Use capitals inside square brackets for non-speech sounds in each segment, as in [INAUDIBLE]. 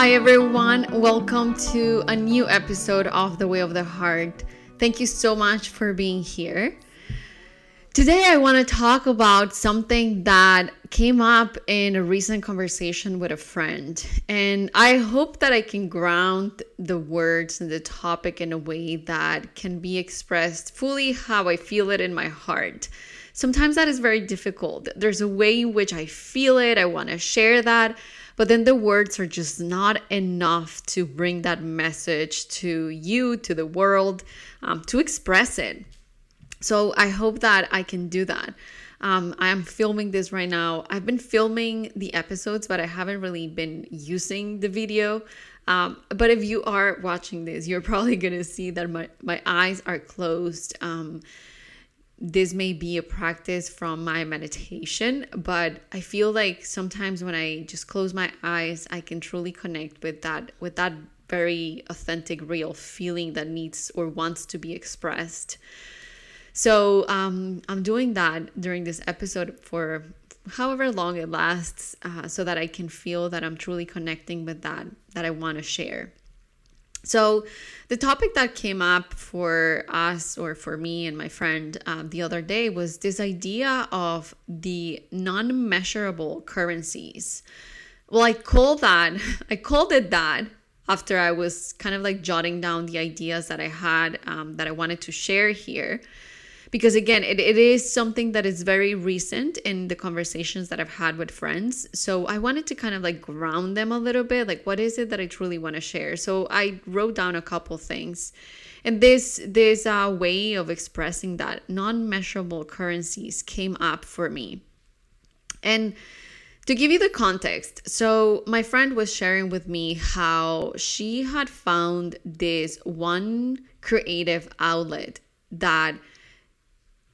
Hi, everyone. Welcome to a new episode of The Way of the Heart. Thank you so much for being here. Today, I want to talk about something that came up in a recent conversation with a friend. And I hope that I can ground the words and the topic in a way that can be expressed fully how I feel it in my heart. Sometimes that is very difficult. There's a way in which I feel it, I want to share that but then the words are just not enough to bring that message to you, to the world, um, to express it. So I hope that I can do that. Um, I am filming this right now. I've been filming the episodes, but I haven't really been using the video. Um, but if you are watching this, you're [LAUGHS] probably gonna see that my, my eyes are closed. Um, this may be a practice from my meditation, but I feel like sometimes when I just close my eyes, I can truly connect with that with that very authentic, real feeling that needs or wants to be expressed. So um, I'm doing that during this episode for however long it lasts, uh, so that I can feel that I'm truly connecting with that that I want to share. So, the topic that came up for us or for me and my friend um, the other day was this idea of the non measurable currencies. Well, I called that, [LAUGHS] I called it that after I was kind of like jotting down the ideas that I had um, that I wanted to share here because again it, it is something that is very recent in the conversations that i've had with friends. So i wanted to kind of like ground them a little bit like what is it that i truly want to share? So i wrote down a couple things. And this this uh, way of expressing that non-measurable currencies came up for me. And to give you the context, so my friend was sharing with me how she had found this one creative outlet that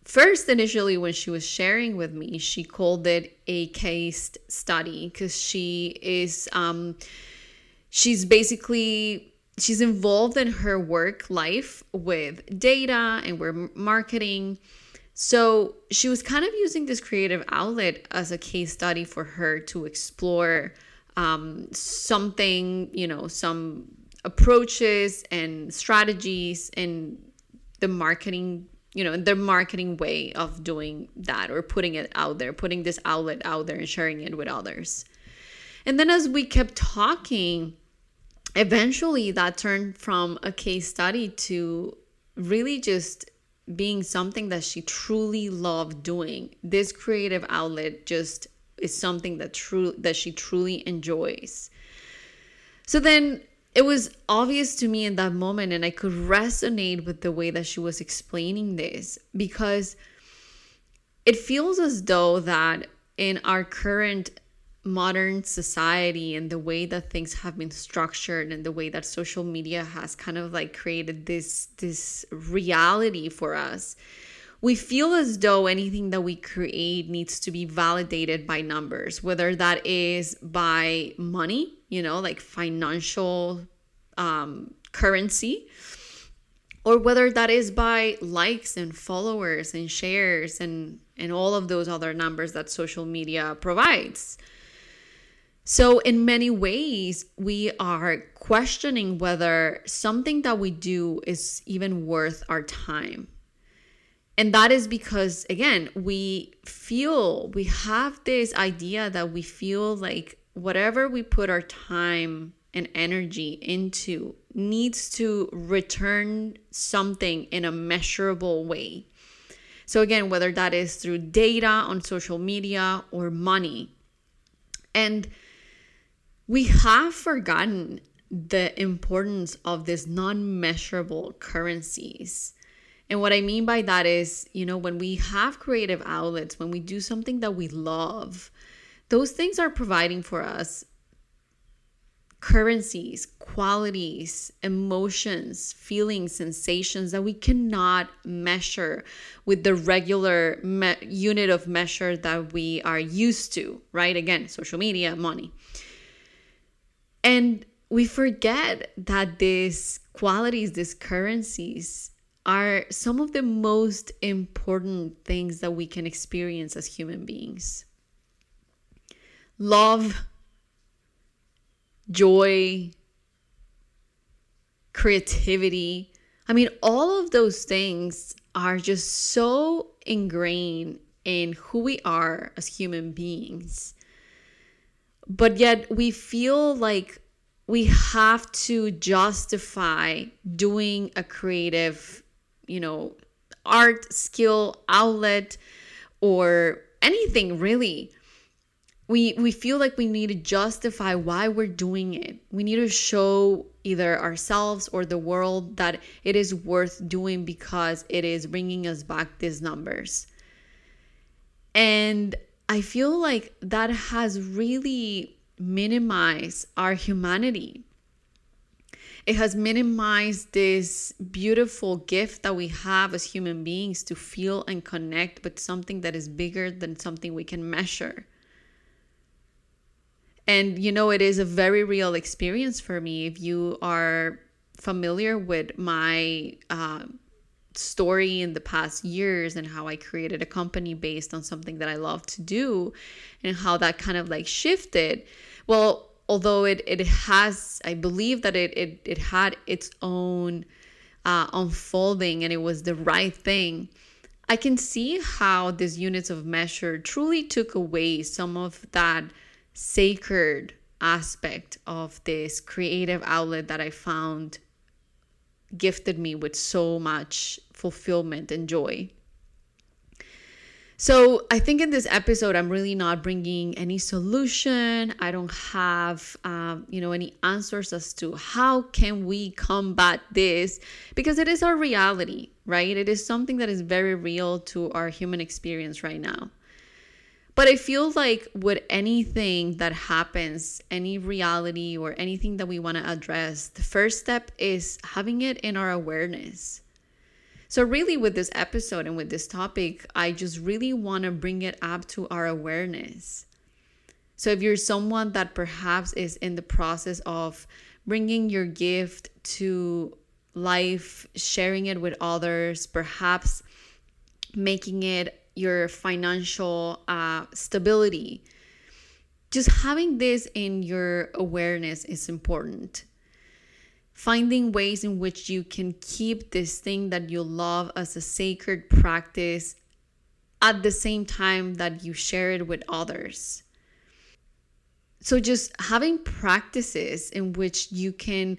first initially when she was sharing with me she called it a case study because she is um she's basically she's involved in her work life with data and with marketing. So she was kind of using this creative outlet as a case study for her to explore um, something you know some approaches and strategies in the marketing you know their marketing way of doing that or putting it out there putting this outlet out there and sharing it with others. And then as we kept talking eventually that turned from a case study to really just being something that she truly loved doing. This creative outlet just is something that true that she truly enjoys. So then it was obvious to me in that moment and i could resonate with the way that she was explaining this because it feels as though that in our current modern society and the way that things have been structured and the way that social media has kind of like created this this reality for us we feel as though anything that we create needs to be validated by numbers, whether that is by money, you know, like financial um, currency, or whether that is by likes and followers and shares and, and all of those other numbers that social media provides. So, in many ways, we are questioning whether something that we do is even worth our time and that is because, again, we feel, we have this idea that we feel like whatever we put our time and energy into needs to return something in a measurable way. So, again, whether that is through data on social media or money. And we have forgotten the importance of these non measurable currencies and what I mean by that is, you know, when we have creative outlets, when we do something that we love, those things are providing for us currencies, qualities, emotions, feelings, sensations that we cannot measure with the regular me- unit of measure that we are used to, right? Again, social media, money. And we forget that these qualities, these currencies, are some of the most important things that we can experience as human beings love, joy, creativity. I mean, all of those things are just so ingrained in who we are as human beings. But yet we feel like we have to justify doing a creative, you know, art skill outlet or anything really we we feel like we need to justify why we're doing it. We need to show either ourselves or the world that it is worth doing because it is bringing us back these numbers. And I feel like that has really minimized our humanity. It has minimized this beautiful gift that we have as human beings to feel and connect with something that is bigger than something we can measure. And you know, it is a very real experience for me. If you are familiar with my uh, story in the past years and how I created a company based on something that I love to do and how that kind of like shifted. Well, although it, it has, I believe that it, it, it had its own uh, unfolding and it was the right thing. I can see how these units of measure truly took away some of that sacred aspect of this creative outlet that I found gifted me with so much fulfillment and joy. So, I think in this episode, I'm really not bringing any solution. I don't have, um, you know, any answers as to how can we combat this because it is our reality, right? It is something that is very real to our human experience right now. But I feel like with anything that happens, any reality or anything that we want to address, the first step is having it in our awareness. So, really, with this episode and with this topic, I just really want to bring it up to our awareness. So, if you're someone that perhaps is in the process of bringing your gift to life, sharing it with others, perhaps making it your financial uh, stability. Just having this in your awareness is important. Finding ways in which you can keep this thing that you love as a sacred practice at the same time that you share it with others. So, just having practices in which you can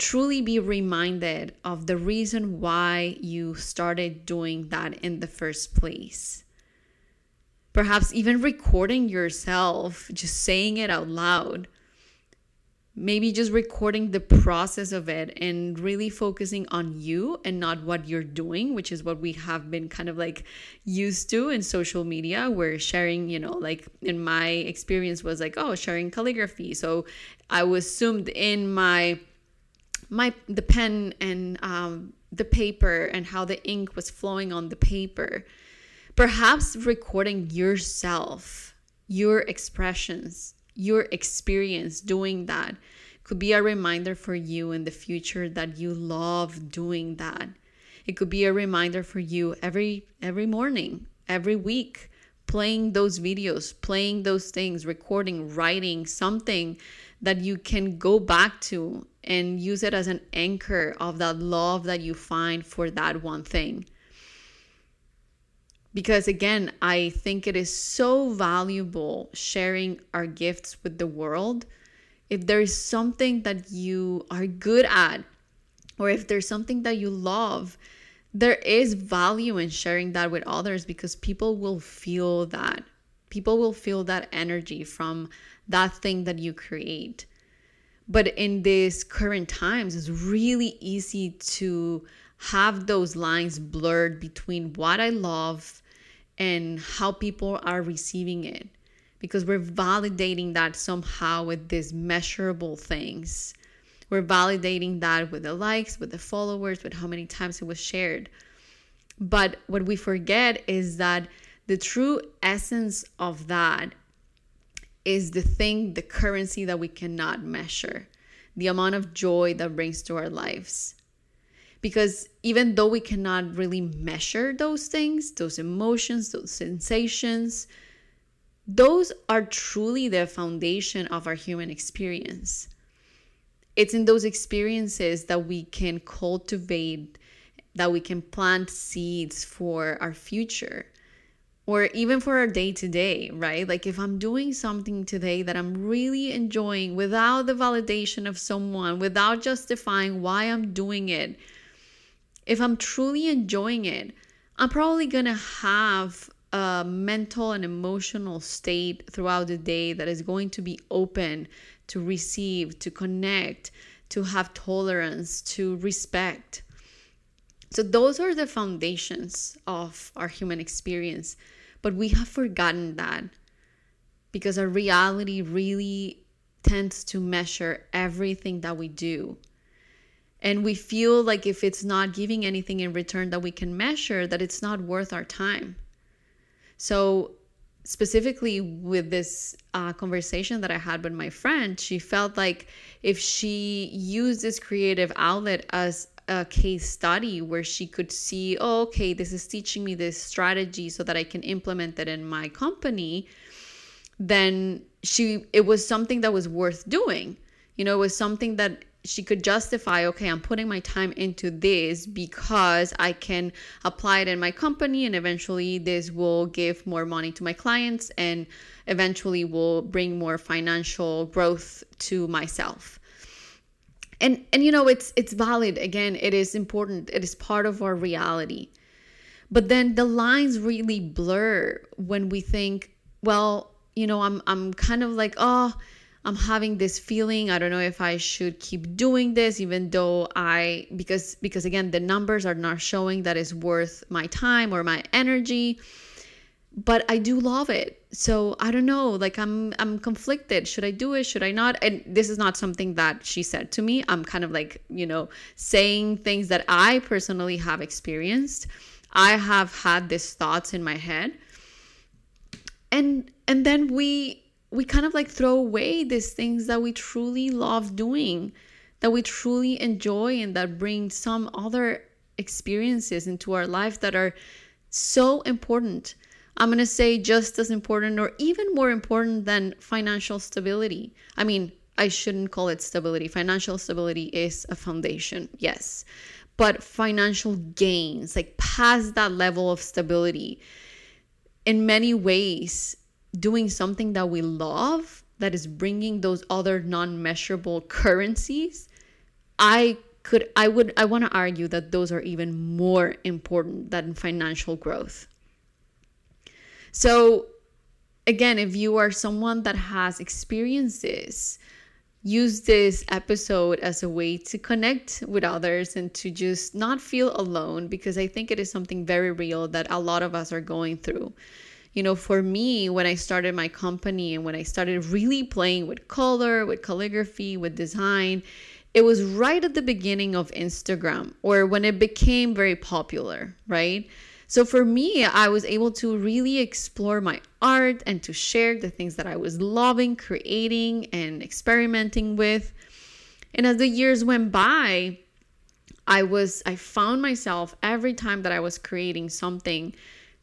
truly be reminded of the reason why you started doing that in the first place. Perhaps even recording yourself, just saying it out loud. Maybe just recording the process of it and really focusing on you and not what you're doing, which is what we have been kind of like used to in social media. Where sharing, you know, like in my experience was like, oh, sharing calligraphy. So I was assumed in my my the pen and um, the paper and how the ink was flowing on the paper. Perhaps recording yourself your expressions your experience doing that could be a reminder for you in the future that you love doing that. It could be a reminder for you every every morning every week playing those videos playing those things recording writing something that you can go back to and use it as an anchor of that love that you find for that one thing. Because again, I think it is so valuable sharing our gifts with the world. If there is something that you are good at, or if there's something that you love, there is value in sharing that with others because people will feel that. People will feel that energy from that thing that you create. But in these current times, it's really easy to have those lines blurred between what I love and how people are receiving it because we're validating that somehow with these measurable things. We're validating that with the likes, with the followers, with how many times it was shared. But what we forget is that the true essence of that is the thing, the currency that we cannot measure, the amount of joy that brings to our lives. Because even though we cannot really measure those things, those emotions, those sensations, those are truly the foundation of our human experience. it's in those experiences that we can cultivate that we can plant seeds for our future or even for our day to day, right? Like if I'm doing something today that I'm really enjoying without the validation of someone, without justifying why I'm doing it, if I'm truly enjoying it, I'm probably gonna have a mental and emotional state throughout the day that is going to be open to receive, to connect, to have tolerance, to respect. So, those are the foundations of our human experience. But we have forgotten that because our reality really tends to measure everything that we do. And we feel like if it's not giving anything in return that we can measure, that it's not worth our time. So, specifically with this uh, conversation that I had with my friend, she felt like if she used this creative outlet as a case study where she could see, oh, okay, this is teaching me this strategy so that I can implement it in my company, then she it was something that was worth doing. You know, it was something that she could justify, okay, I'm putting my time into this because I can apply it in my company and eventually this will give more money to my clients and eventually will bring more financial growth to myself and and you know it's it's valid. Again it is important. It is part of our reality. But then the lines really blur when we think well you know i'm i'm kind of like oh i'm having this feeling. I don't know if i should keep doing this even though i because because again the numbers are not showing that it's worth my time or my energy but I do love it. So I don't know, like I'm I'm conflicted. Should I do it? Should I not? And this is not something that she said to me. I'm kind of like, you know, saying things that I personally have experienced. I have had these thoughts in my head. And and then we we kind of like throw away these things that we truly love doing, that we truly enjoy and that bring some other experiences into our life that are so important I'm going to say just as important or even more important than financial stability. I mean, I shouldn't call it stability. Financial stability is a foundation, yes. But financial gains, like past that level of stability, in many ways, doing something that we love, that is bringing those other non measurable currencies, I could, I would, I want to argue that those are even more important than financial growth. So, again, if you are someone that has experienced this, use this episode as a way to connect with others and to just not feel alone because I think it is something very real that a lot of us are going through. You know, for me, when I started my company and when I started really playing with color, with calligraphy, with design, it was right at the beginning of Instagram or when it became very popular, right? So for me, I was able to really explore my art and to share the things that I was loving, creating, and experimenting with. And as the years went by, I was I found myself every time that I was creating something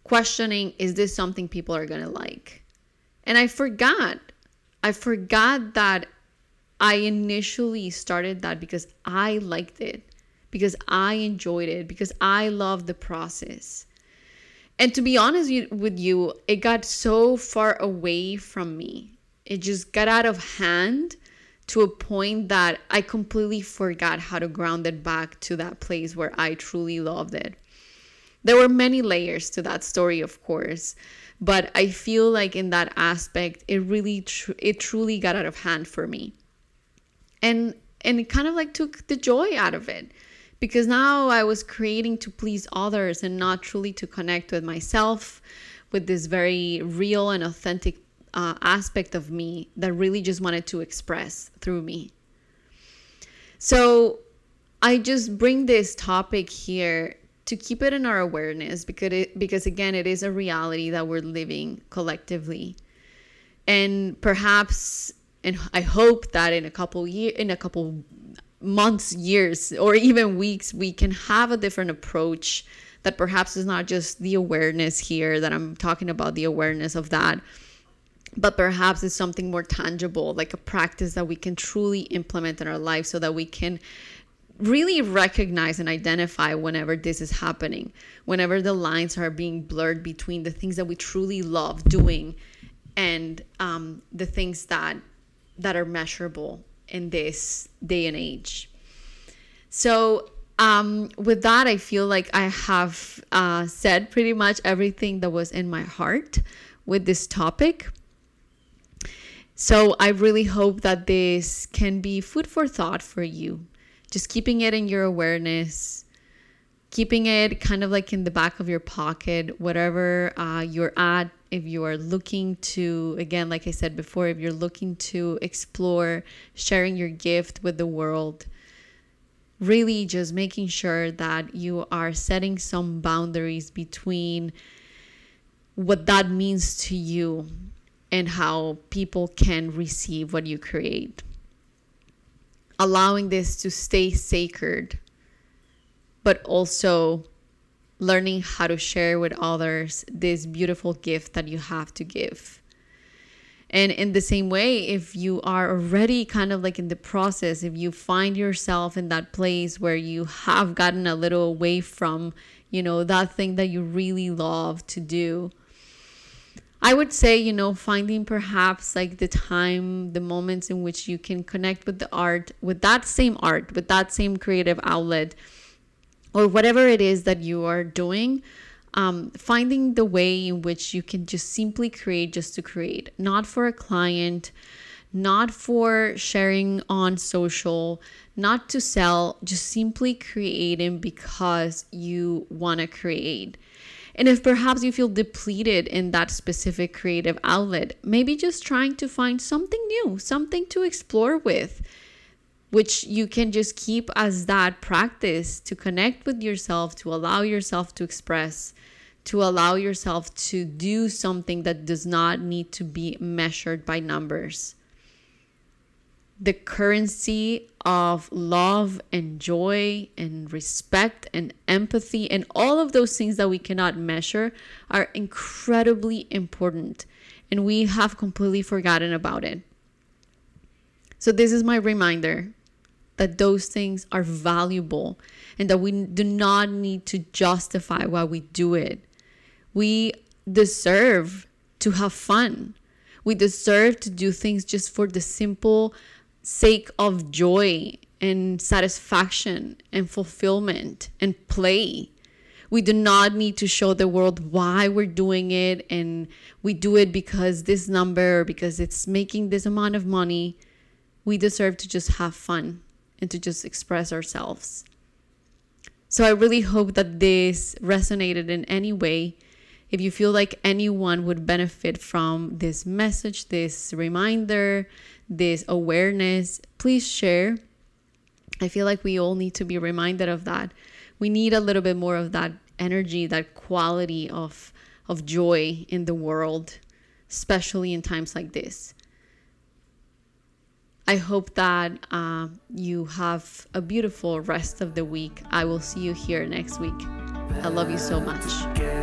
questioning is this something people are going to like? And I forgot. I forgot that I initially started that because I liked it, because I enjoyed it, because I loved the process. And to be honest with you, it got so far away from me. It just got out of hand to a point that I completely forgot how to ground it back to that place where I truly loved it. There were many layers to that story, of course, but I feel like in that aspect, it really, tr- it truly got out of hand for me, and and it kind of like took the joy out of it because now I was creating to please others and not truly to connect with myself, with this very real and authentic uh, aspect of me that really just wanted to express through me. So I just bring this topic here to keep it in our awareness because it, because again it is a reality that we're living collectively. And perhaps and I hope that in a couple year in a couple months, years, or even weeks, we can have a different approach that perhaps is not just the awareness here that I'm talking about, the awareness of that, but perhaps it's something more tangible, like a practice that we can truly implement in our life so that we can really recognize and identify whenever this is happening, whenever the lines are being blurred between the things that we truly love doing and um, the things that that are measurable in this day and age. So um, with that, I feel like I have uh, said pretty much everything that was in my heart with this topic. So I really hope that this can be food for thought for you. Just keeping it in your awareness, keeping it kind of like in the back of your pocket, whatever uh, you're at. If you are looking to, again, like I said before, if you're looking to explore sharing your gift with the world, really just making sure that you are setting some boundaries between what that means to you and how people can receive what you create. Allowing this to stay sacred, but also learning how to share with others this beautiful gift that you have to give. And in the same way, if you are already kind of like in the process, if you find yourself in that place where you have gotten a little away from, you know, that thing that you really love to do, I would say, you know, finding perhaps like the time, the moments in which you can connect with the art, with that same art, with that same creative outlet, or whatever it is that you are doing. Um, finding the way in which you can just simply create just to create, not for a client, not for sharing on social, not to sell, just simply creating because you want to create. And if perhaps you feel depleted in that specific creative outlet, maybe just trying to find something new, something to explore with, which you can just keep as that practice to connect with yourself, to allow yourself to express, to allow yourself to do something that does not need to be measured by numbers the currency of love and joy and respect and empathy and all of those things that we cannot measure are incredibly important and we have completely forgotten about it. So, this is my reminder that those things are valuable and that we do not need to justify why we do it. We deserve to have fun. We deserve to do things just for the simple sake of joy and satisfaction and fulfillment and play. We do not need to show the world why we're doing it and we do it because this number, because it's making this amount of money. We deserve to just have fun and to just express ourselves. So I really hope that this resonated in any way. If you feel like anyone would benefit from this message, this reminder, this awareness, please share. I feel like we all need to be reminded of that. We need a little bit more of that energy, that quality of of joy in the world, especially in times like this. I hope that uh, you have a beautiful rest of the week. I will see you here next week. I love you so much.